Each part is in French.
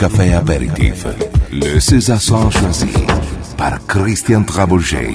Café Apéritif. Le César choisi par Christian Trabouget.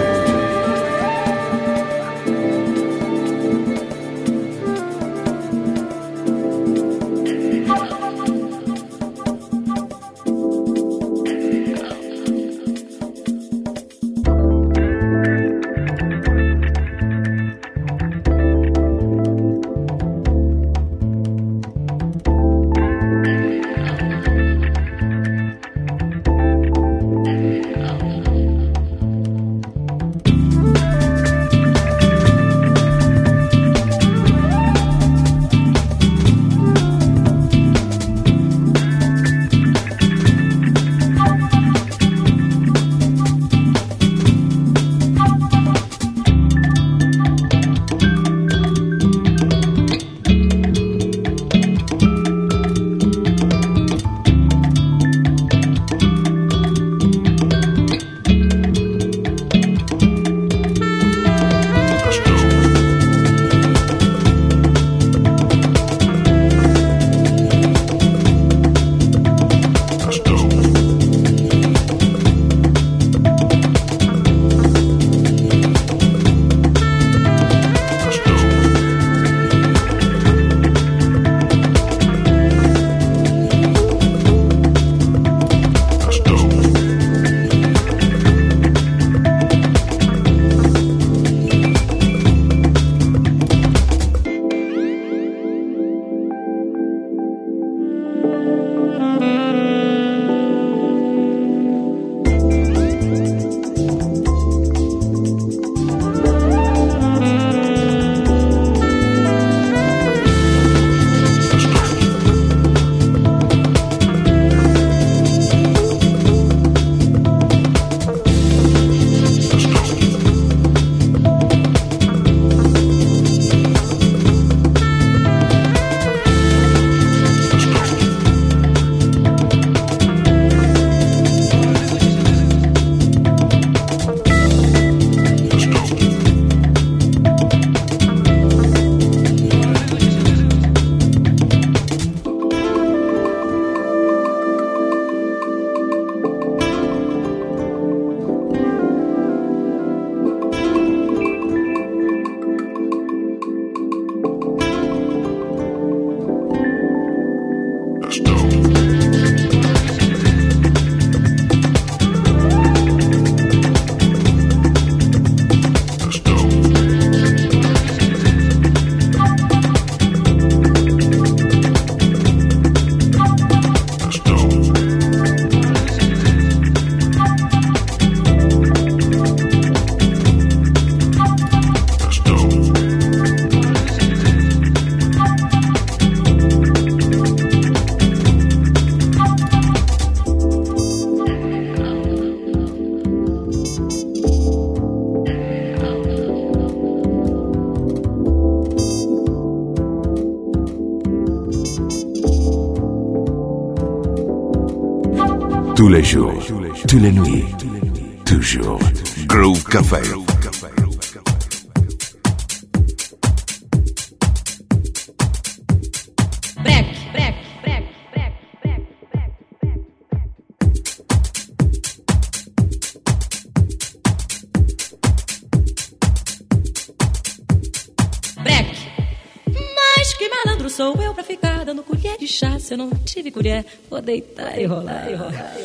Thank you. Groove Café. sou eu pra ficar dando colher de chá. Se eu não tive colher, vou deitar e rolar, e rolar,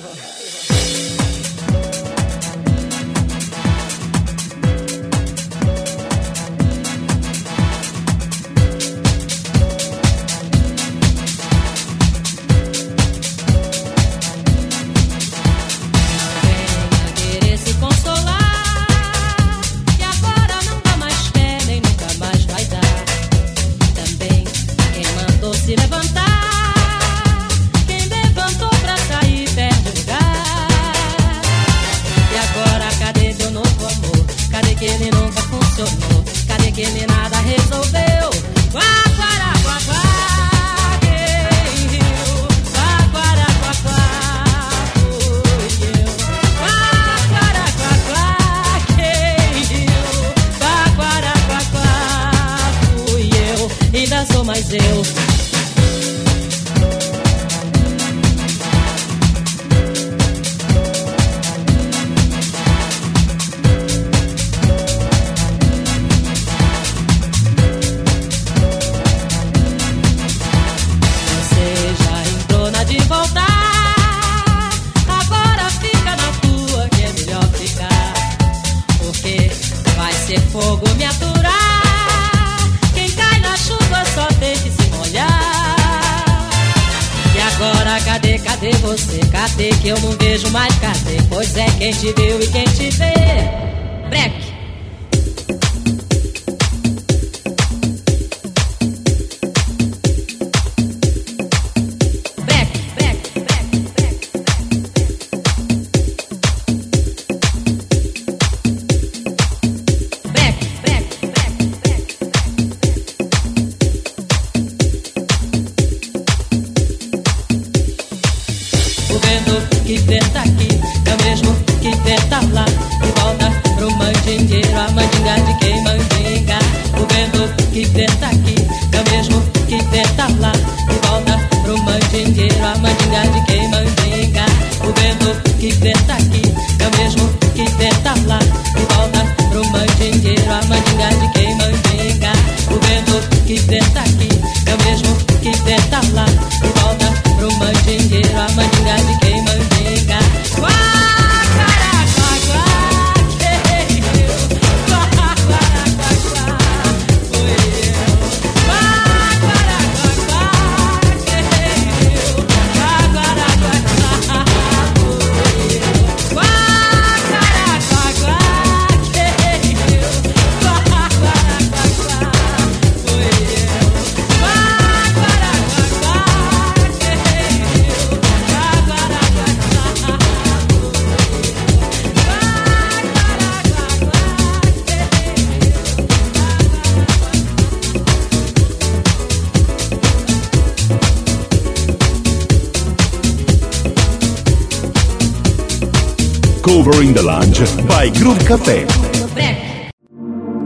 Groove Café.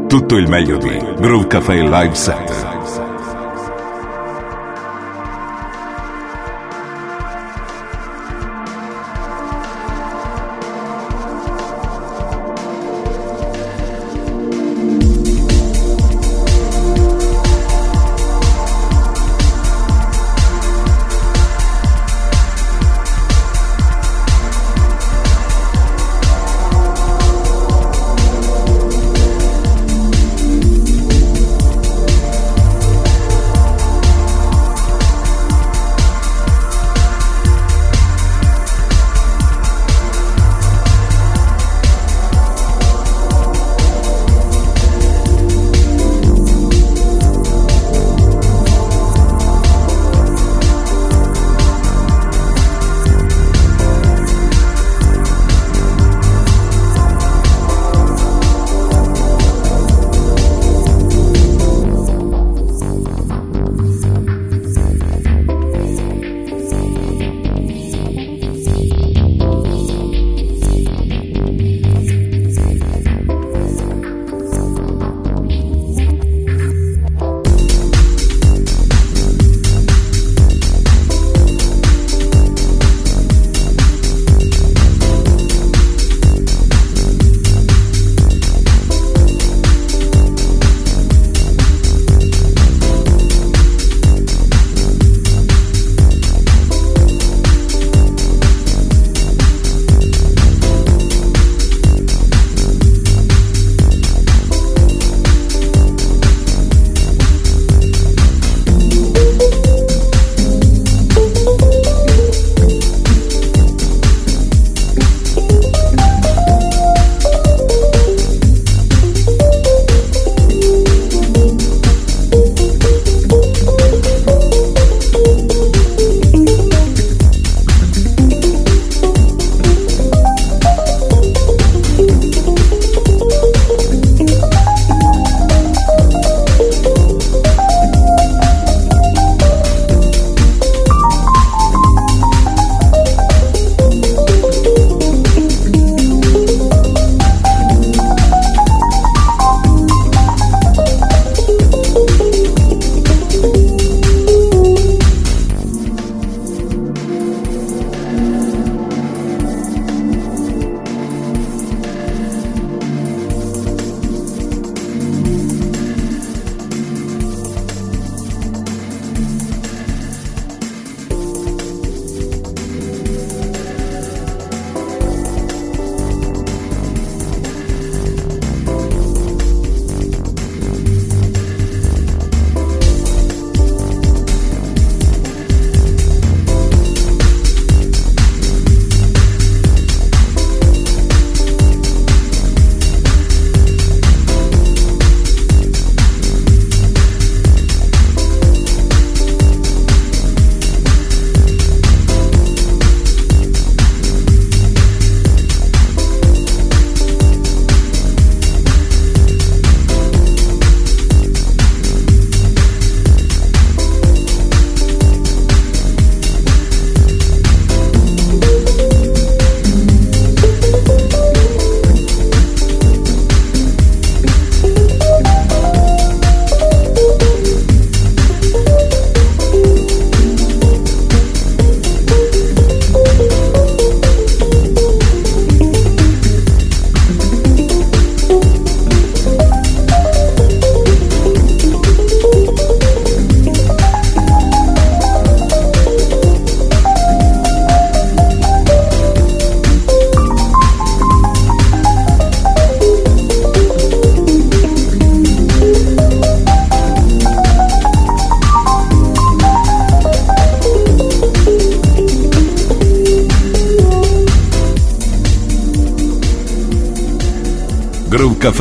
Tutto il meglio di Groove Café Live Set.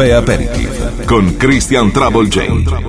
e Aperitif con Christian Trouble J.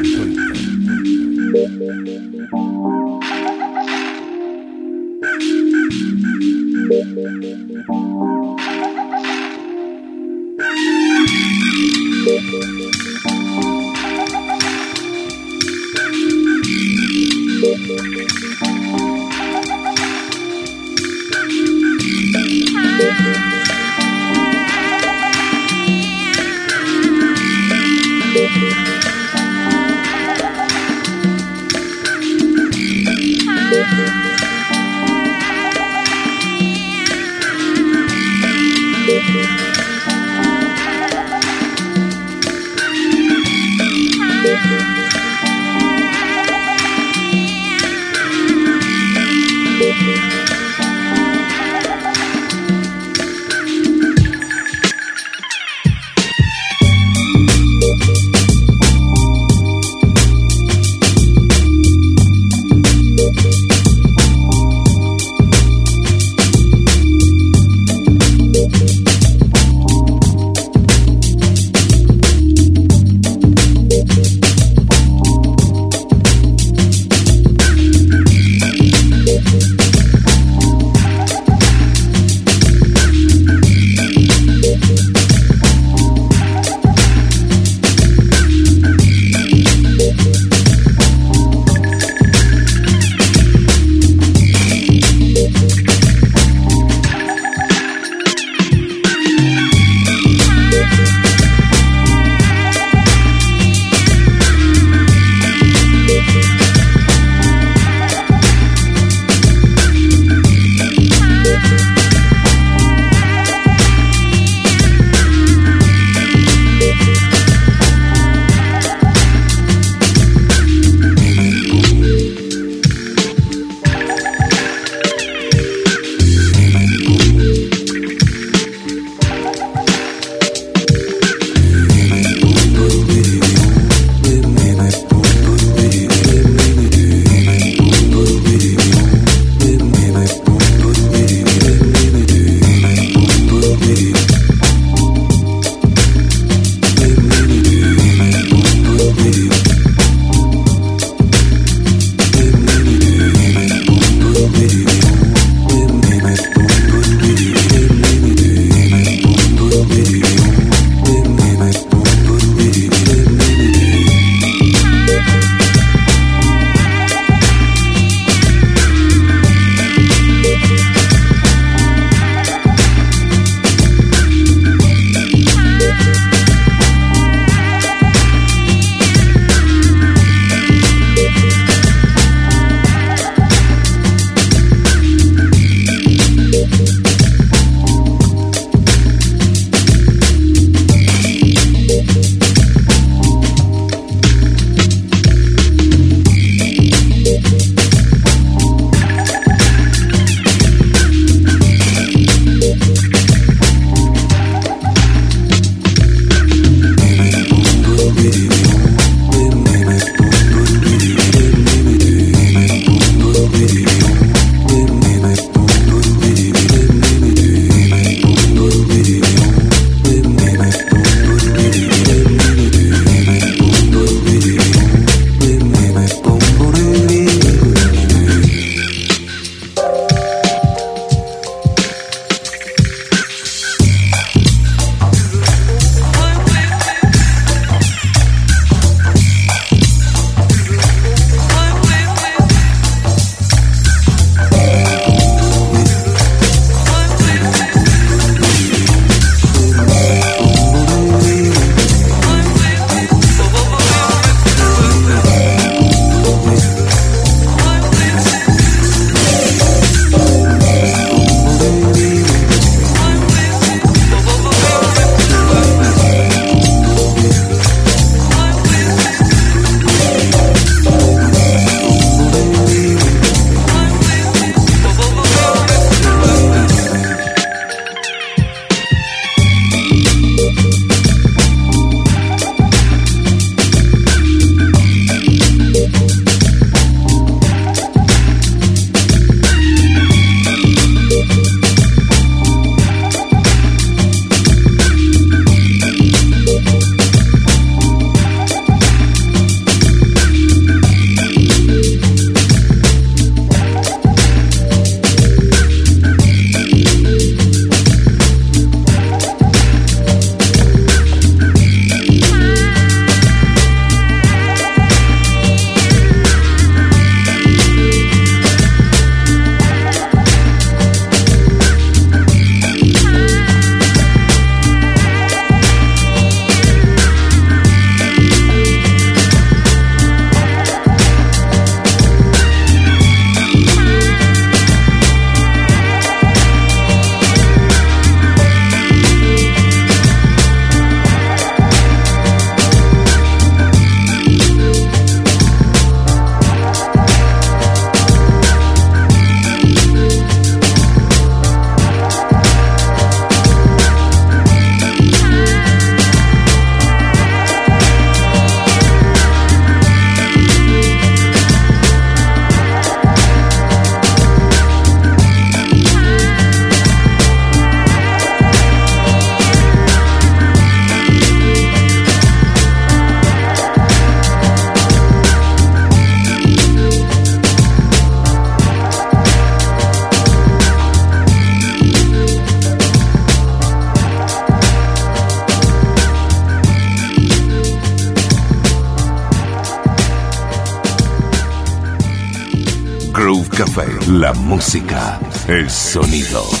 música, el sonido.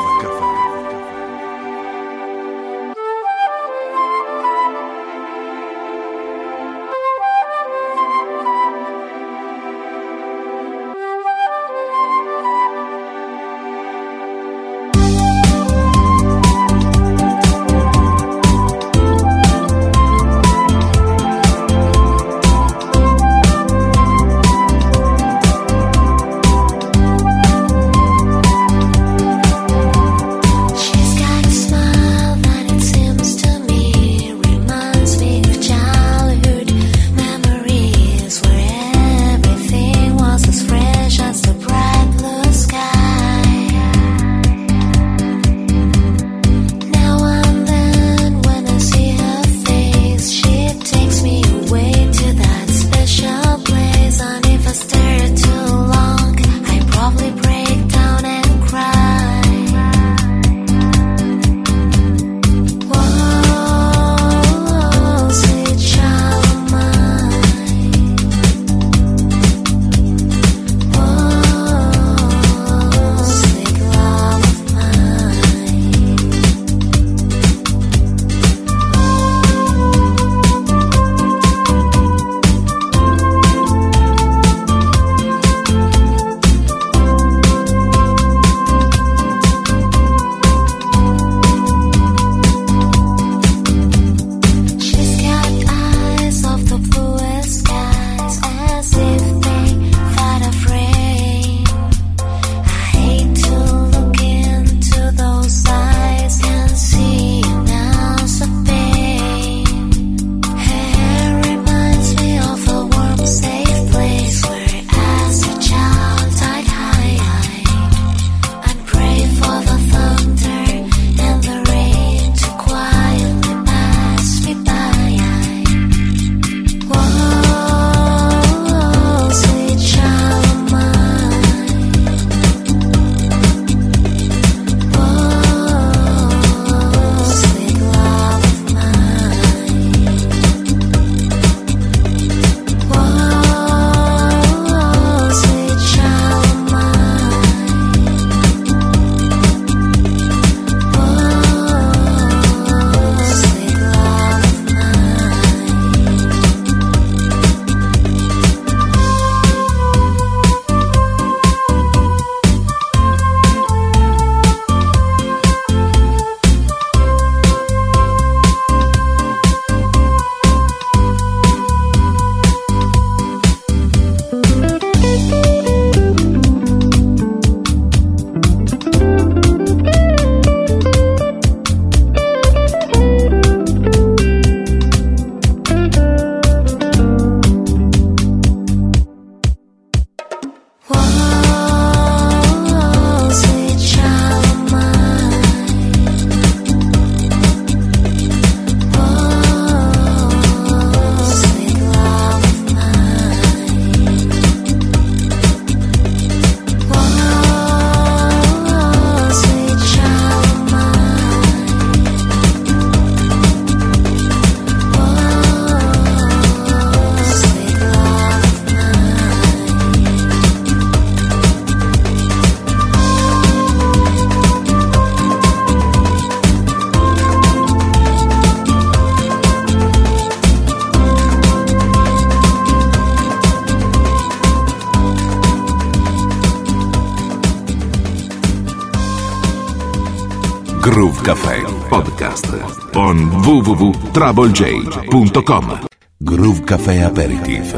www.troublej.com Groove Café Aperitif.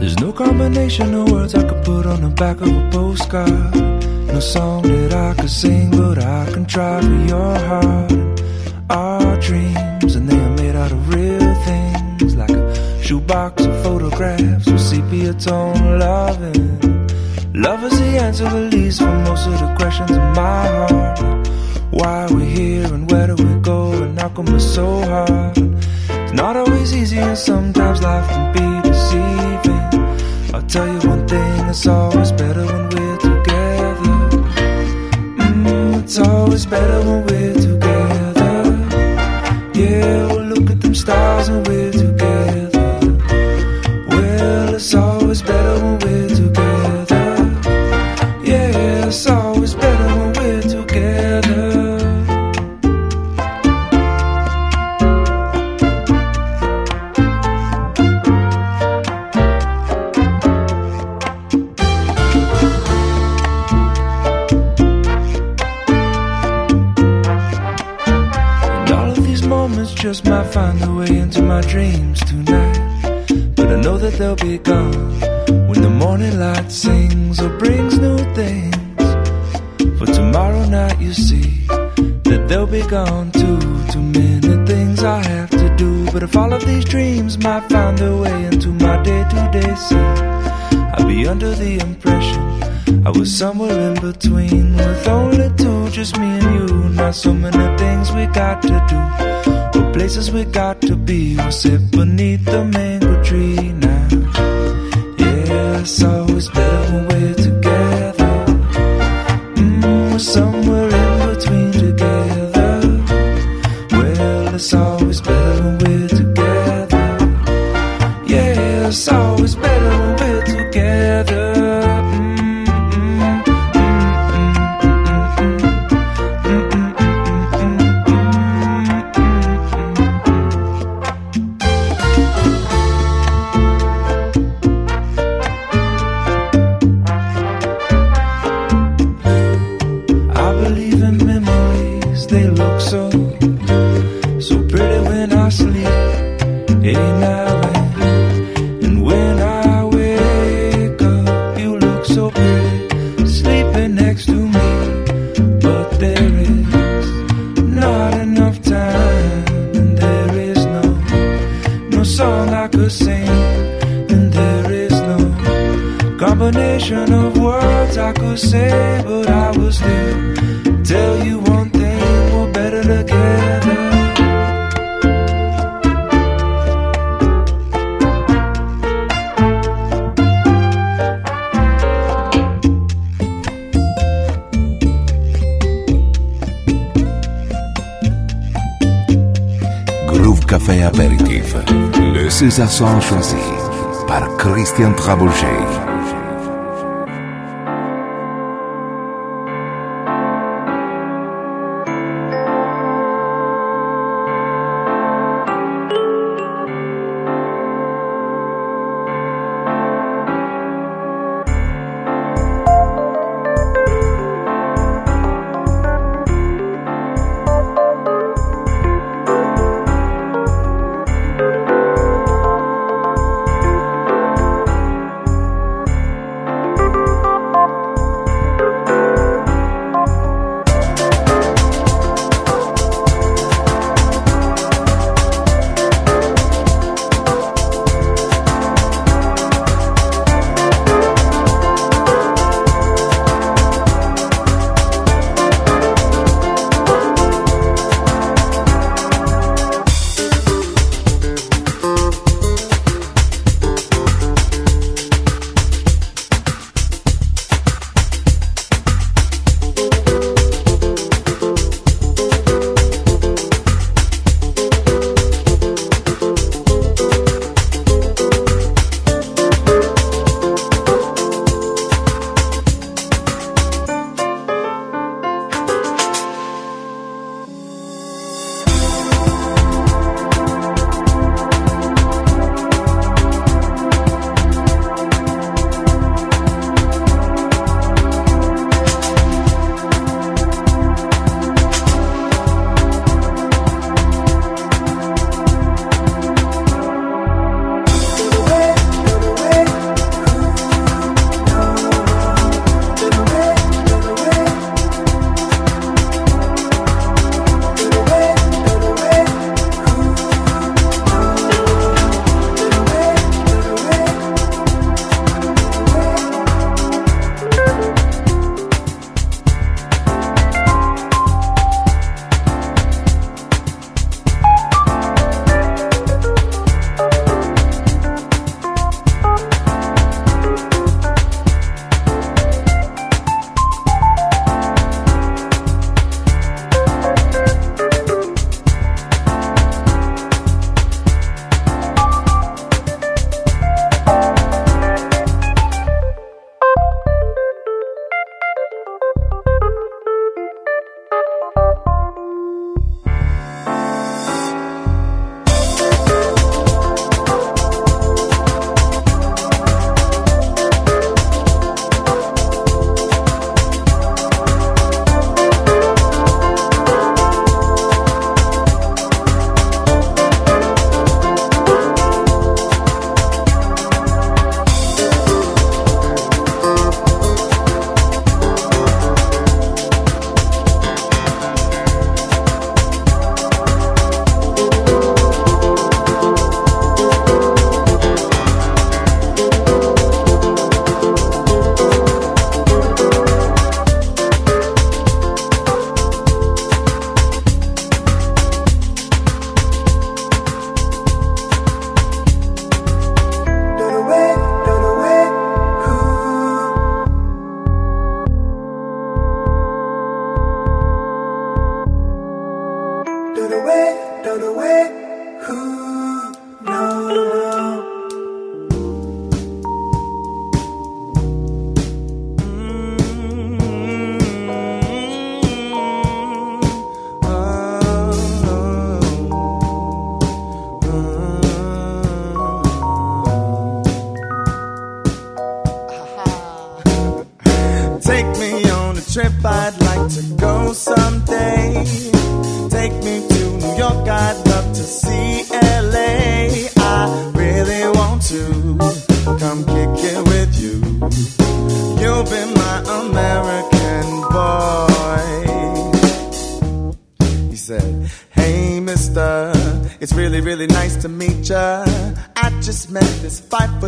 There's no combination of words I could put on the back of a postcard. No song that I could sing but I can try for your heart Our dreams and they are made out of real things Like a shoebox of photographs with sepia tone loving Love is the answer, the least for most of the questions in my heart. Why are we here and where do we go? And how come it's so hard? It's not always easy, and sometimes life can be deceiving. I'll tell you one thing, it's always better when we're together. Mm, it's always better when we're stars and we places we got to be. We'll sit beneath the café apéritif. Le César choisi par Christian Trabouchet.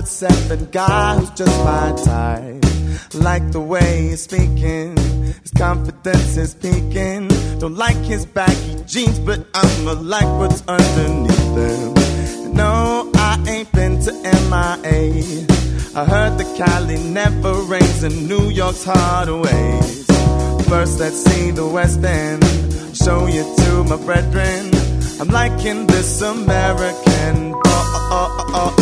Seven guy who's just my type. Like the way he's speaking, his confidence is peaking. Don't like his baggy jeans, but I'ma like what's underneath them. No, I ain't been to MIA. I heard the Cali never rains and New York's hard ways. First, let's see the West End. Show you to my brethren. I'm liking this American oh, oh,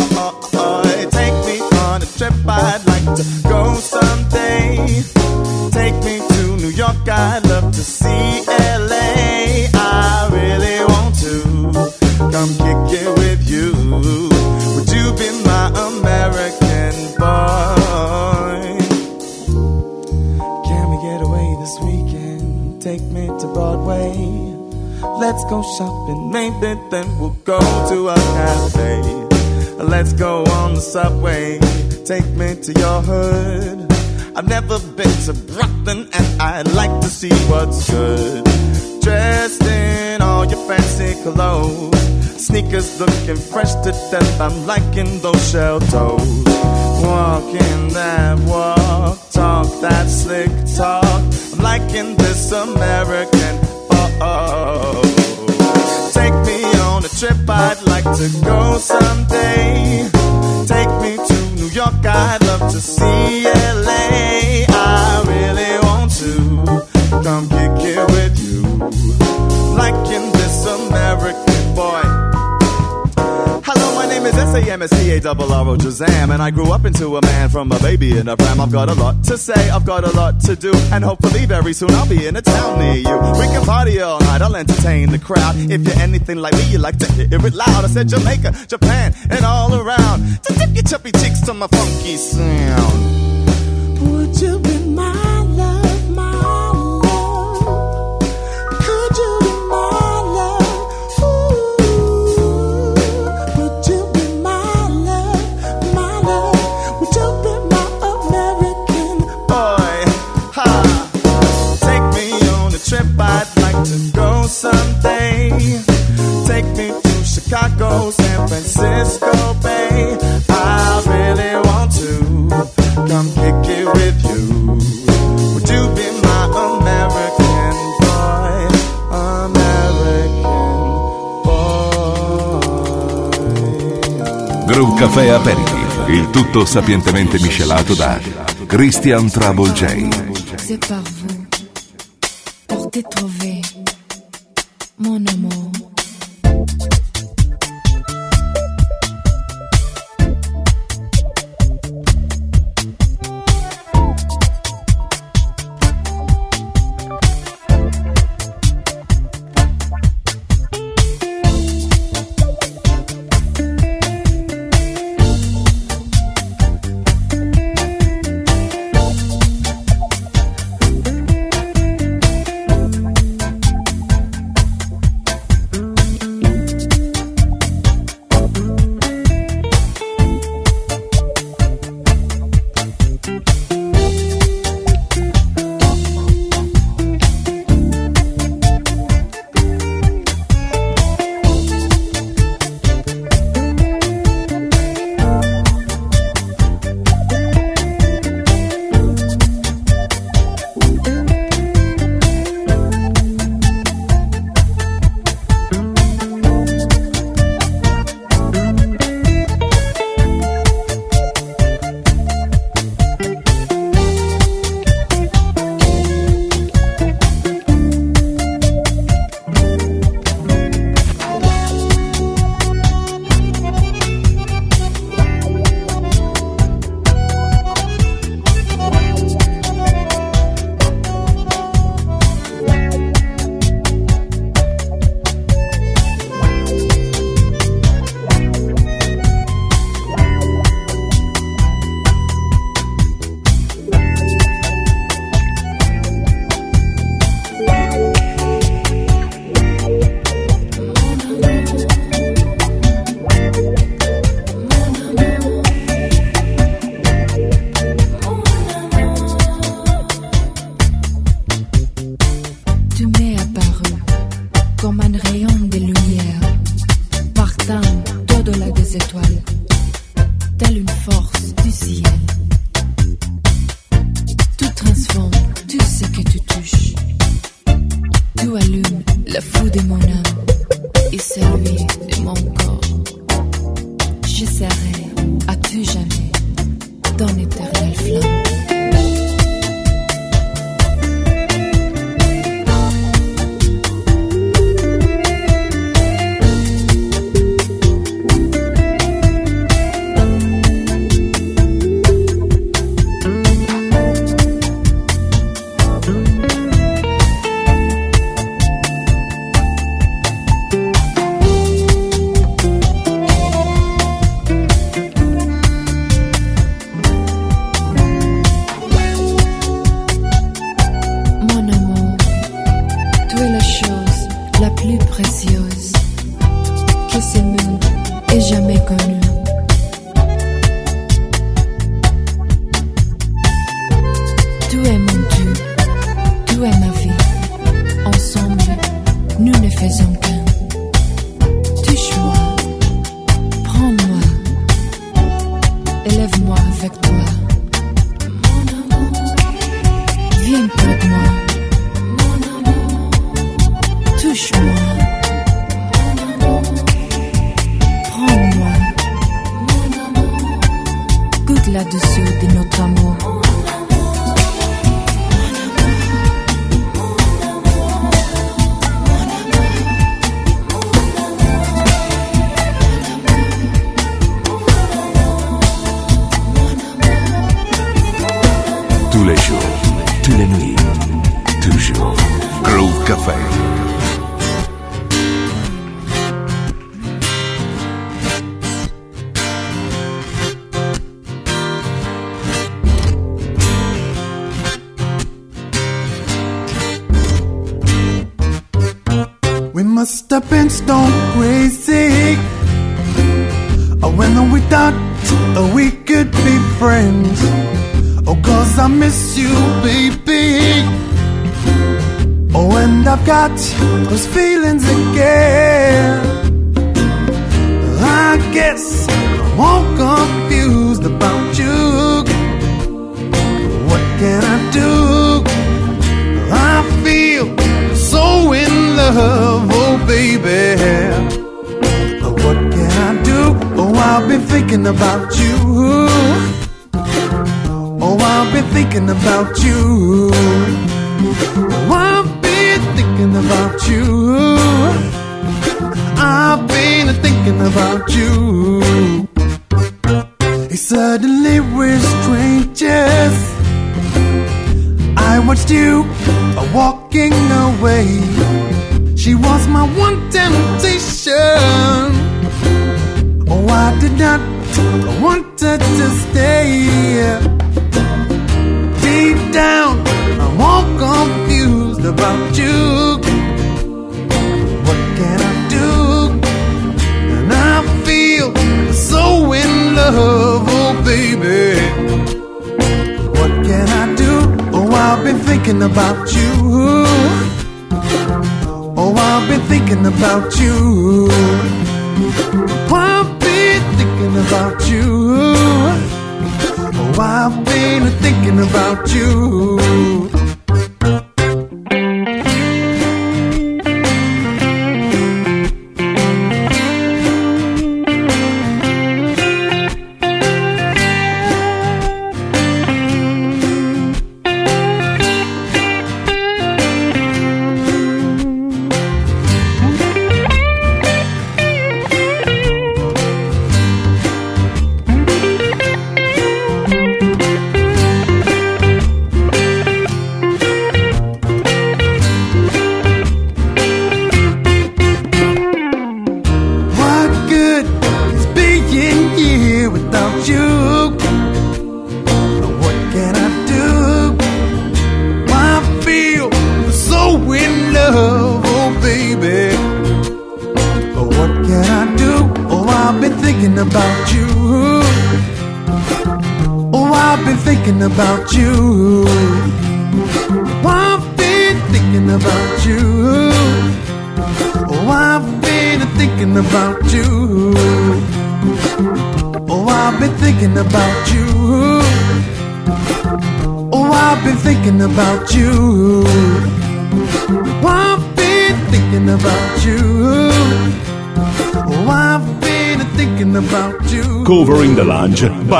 oh, Take me on a trip I'd like to go someday. Take me to New York, I'd love to see LA. I really want to come kick it with you. Would you be my American boy? Can we get away this weekend? Take me to Broadway. Let's go shopping, maybe then we'll go to a cafe. Let's go on the subway, take me to your hood. I've never been to Brooklyn and I'd like to see what's good. Dressed in all your fancy clothes, sneakers looking fresh to death. I'm liking those shell toes. Walking that walk, talk that slick talk. I'm liking this American oh. Trip I'd like to go someday. Take me to New York, I'd love to see LA. I really want to come kick it with you. Liking this American boy. Name is S-A-M-S-T-A-R-R-O Shazam And I grew up into a man from a baby in a pram. I've got a lot to say, I've got a lot to do. And hopefully very soon I'll be in a town near you. We can party all night, I'll entertain the crowd. If you're anything like me, you like to hear it loud. I said Jamaica, Japan, and all around. To tip your chubby cheeks to my funky sound. Would you be my Aperitif, il tutto sapientemente miscelato da Christian Trouble J. C'est par vous, pour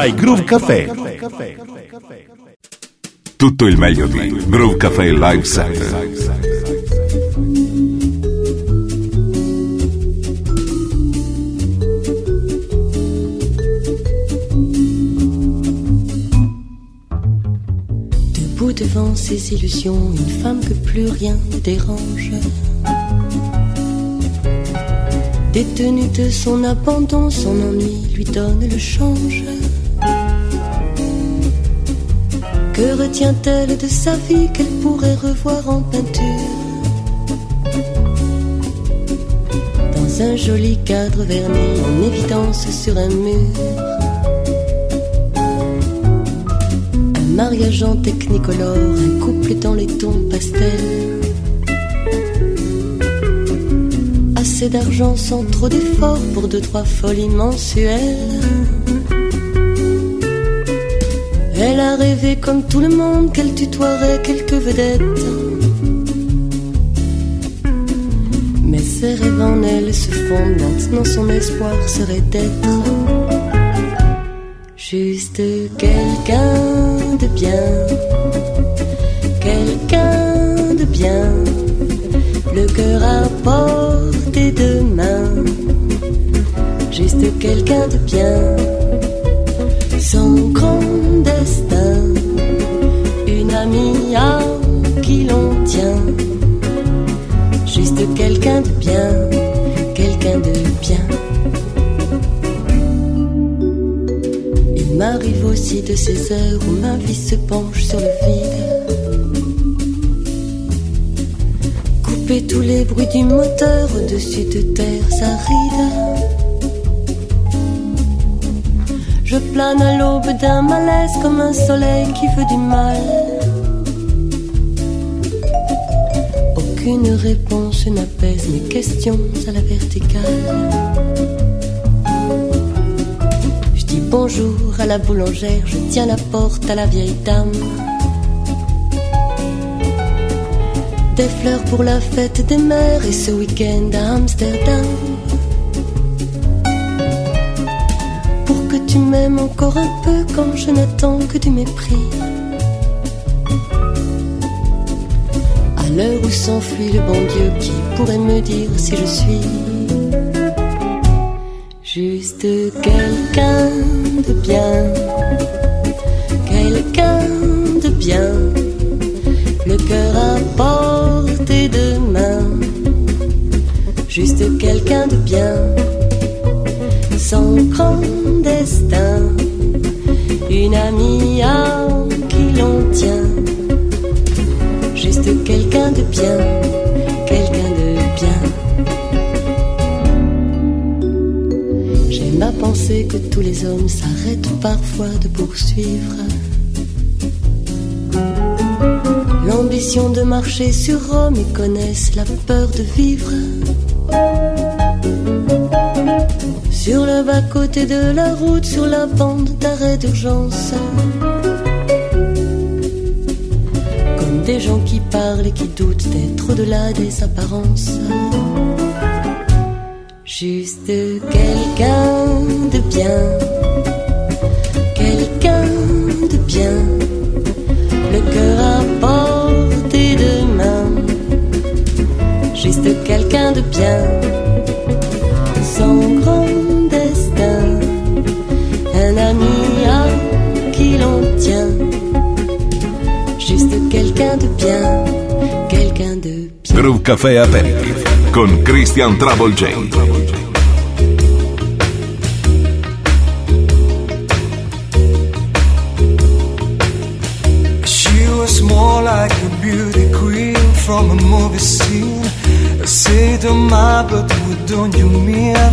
by Groove Café. Tutto il meglio di Groove Café Live Set. Debout devant ses illusions, une femme que plus rien ne dérange. Détenue de son abandon, son ennui lui donne le change. Que retient-elle de sa vie qu'elle pourrait revoir en peinture Dans un joli cadre verni en évidence sur un mur. Un mariage en technicolore, un couple dans les tons pastels. Assez d'argent sans trop d'efforts pour deux, trois folies mensuelles. Elle a rêvé comme tout le monde qu'elle tutoierait quelques vedettes. Mais ses rêves en elle se fondent. Maintenant son espoir serait d'être juste quelqu'un de bien, quelqu'un de bien, le cœur à portée de main, juste quelqu'un de bien, Aussi de ces heures où ma vie se penche sur le vide. Couper tous les bruits du moteur au-dessus de terres arides. Je plane à l'aube d'un malaise comme un soleil qui veut du mal. Aucune réponse n'apaise mes questions à la verticale. Bonjour à la boulangère, je tiens la porte à la vieille dame. Des fleurs pour la fête des mères et ce week-end à Amsterdam. Pour que tu m'aimes encore un peu quand je n'attends que du mépris. À l'heure où s'enfuit le bon Dieu qui pourrait me dire si je suis Juste quelqu'un de bien, quelqu'un de bien, le cœur à portée de main. Juste quelqu'un de bien, sans grand destin, une amie à qui l'on tient. Juste quelqu'un de bien, penser que tous les hommes s'arrêtent parfois de poursuivre l'ambition de marcher sur Rome et connaissent la peur de vivre sur le bas-côté de la route, sur la bande d'arrêt d'urgence. Comme des gens qui parlent et qui doutent d'être au-delà des apparences. Juste quelqu'un de bien, quelqu'un de bien, le cœur à portée de main. Juste quelqu'un de bien, sans grand destin, un ami à qui l'on tient. Juste quelqu'un de bien, quelqu'un de bien. Groove Café Aperitif con Christian Trouble don't you mean?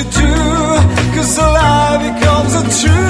you do, cause the lie becomes a truth.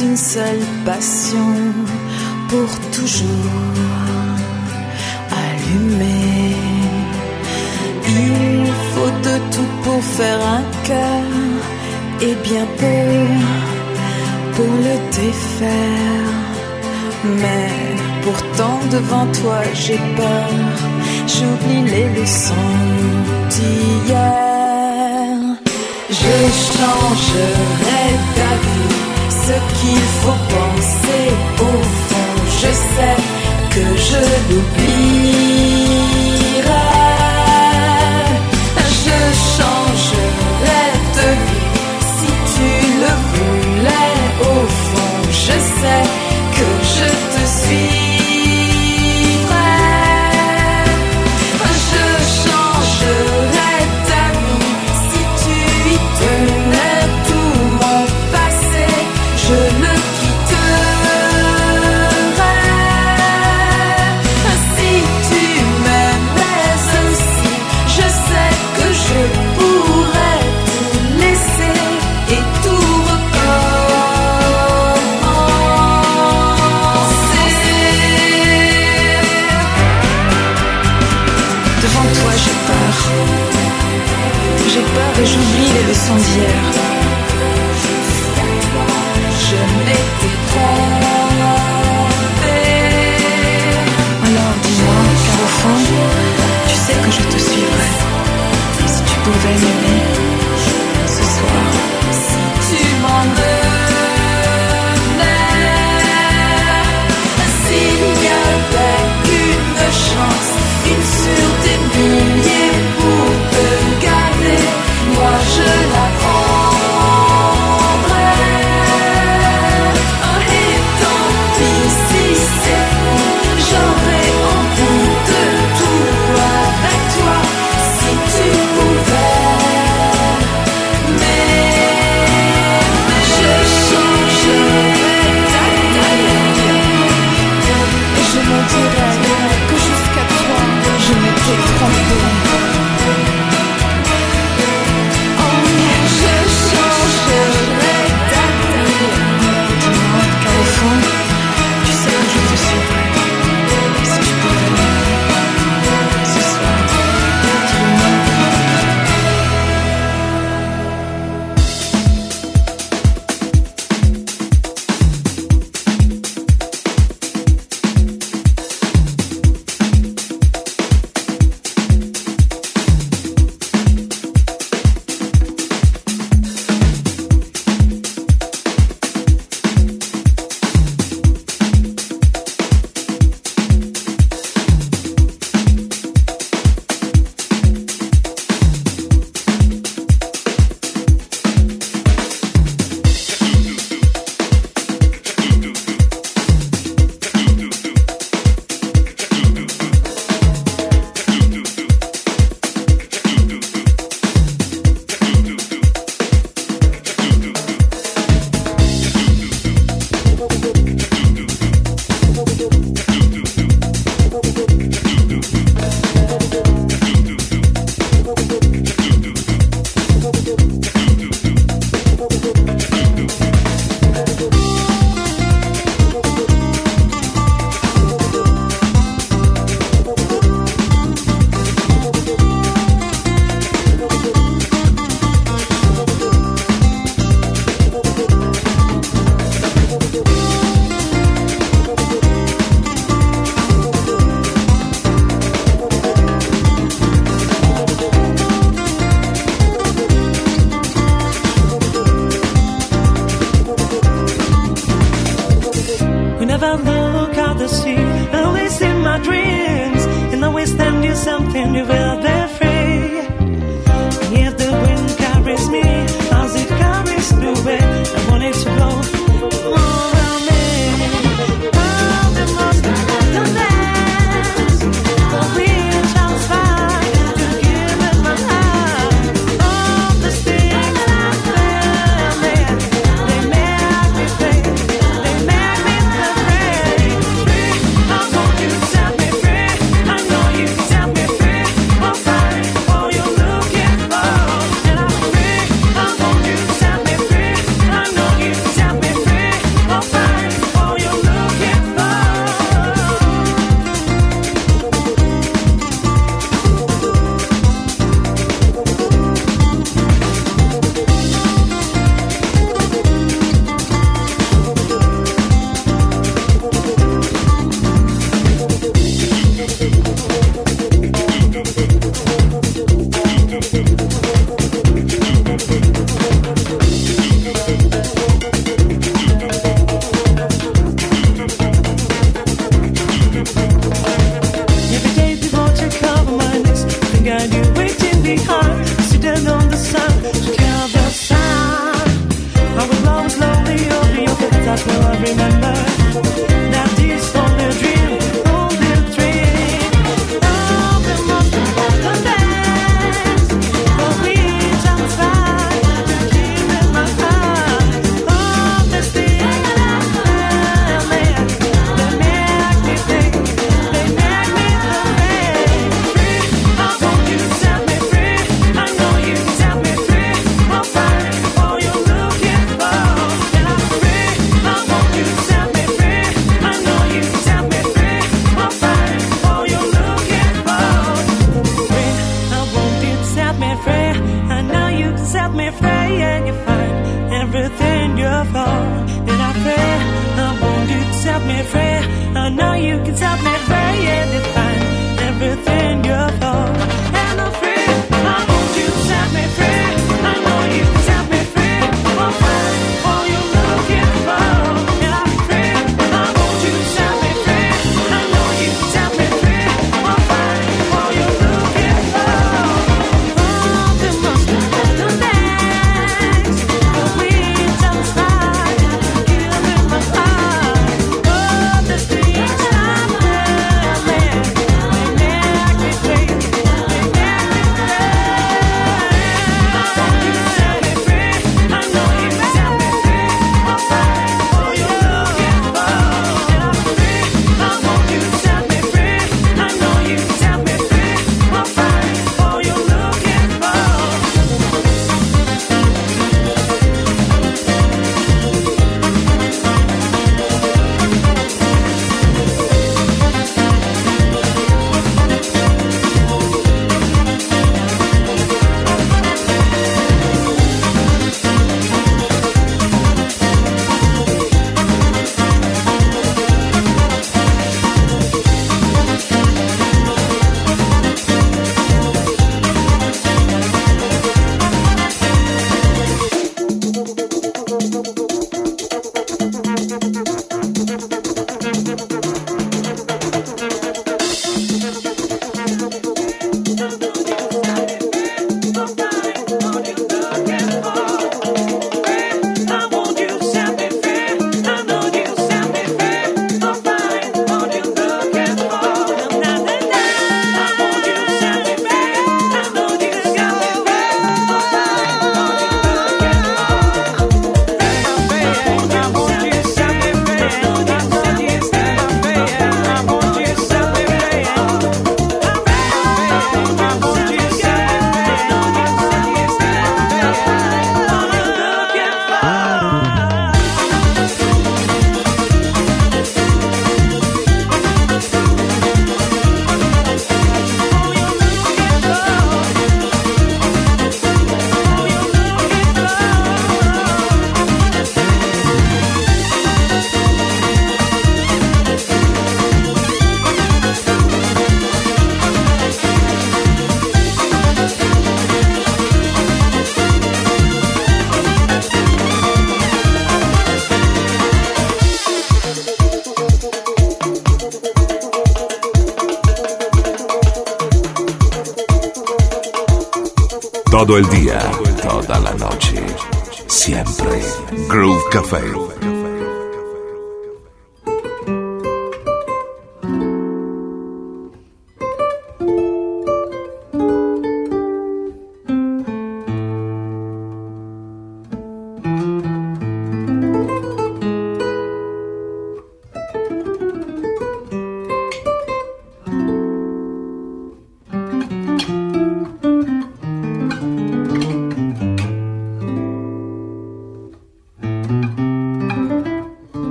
Une seule passion pour toujours allumer. Il faut de tout pour faire un cœur et bien peu pour le défaire. Mais pourtant devant toi j'ai peur, j'oublie les leçons d'hier. Je changerai ce qu'il faut penser au fond, je sais que je l'oublierai.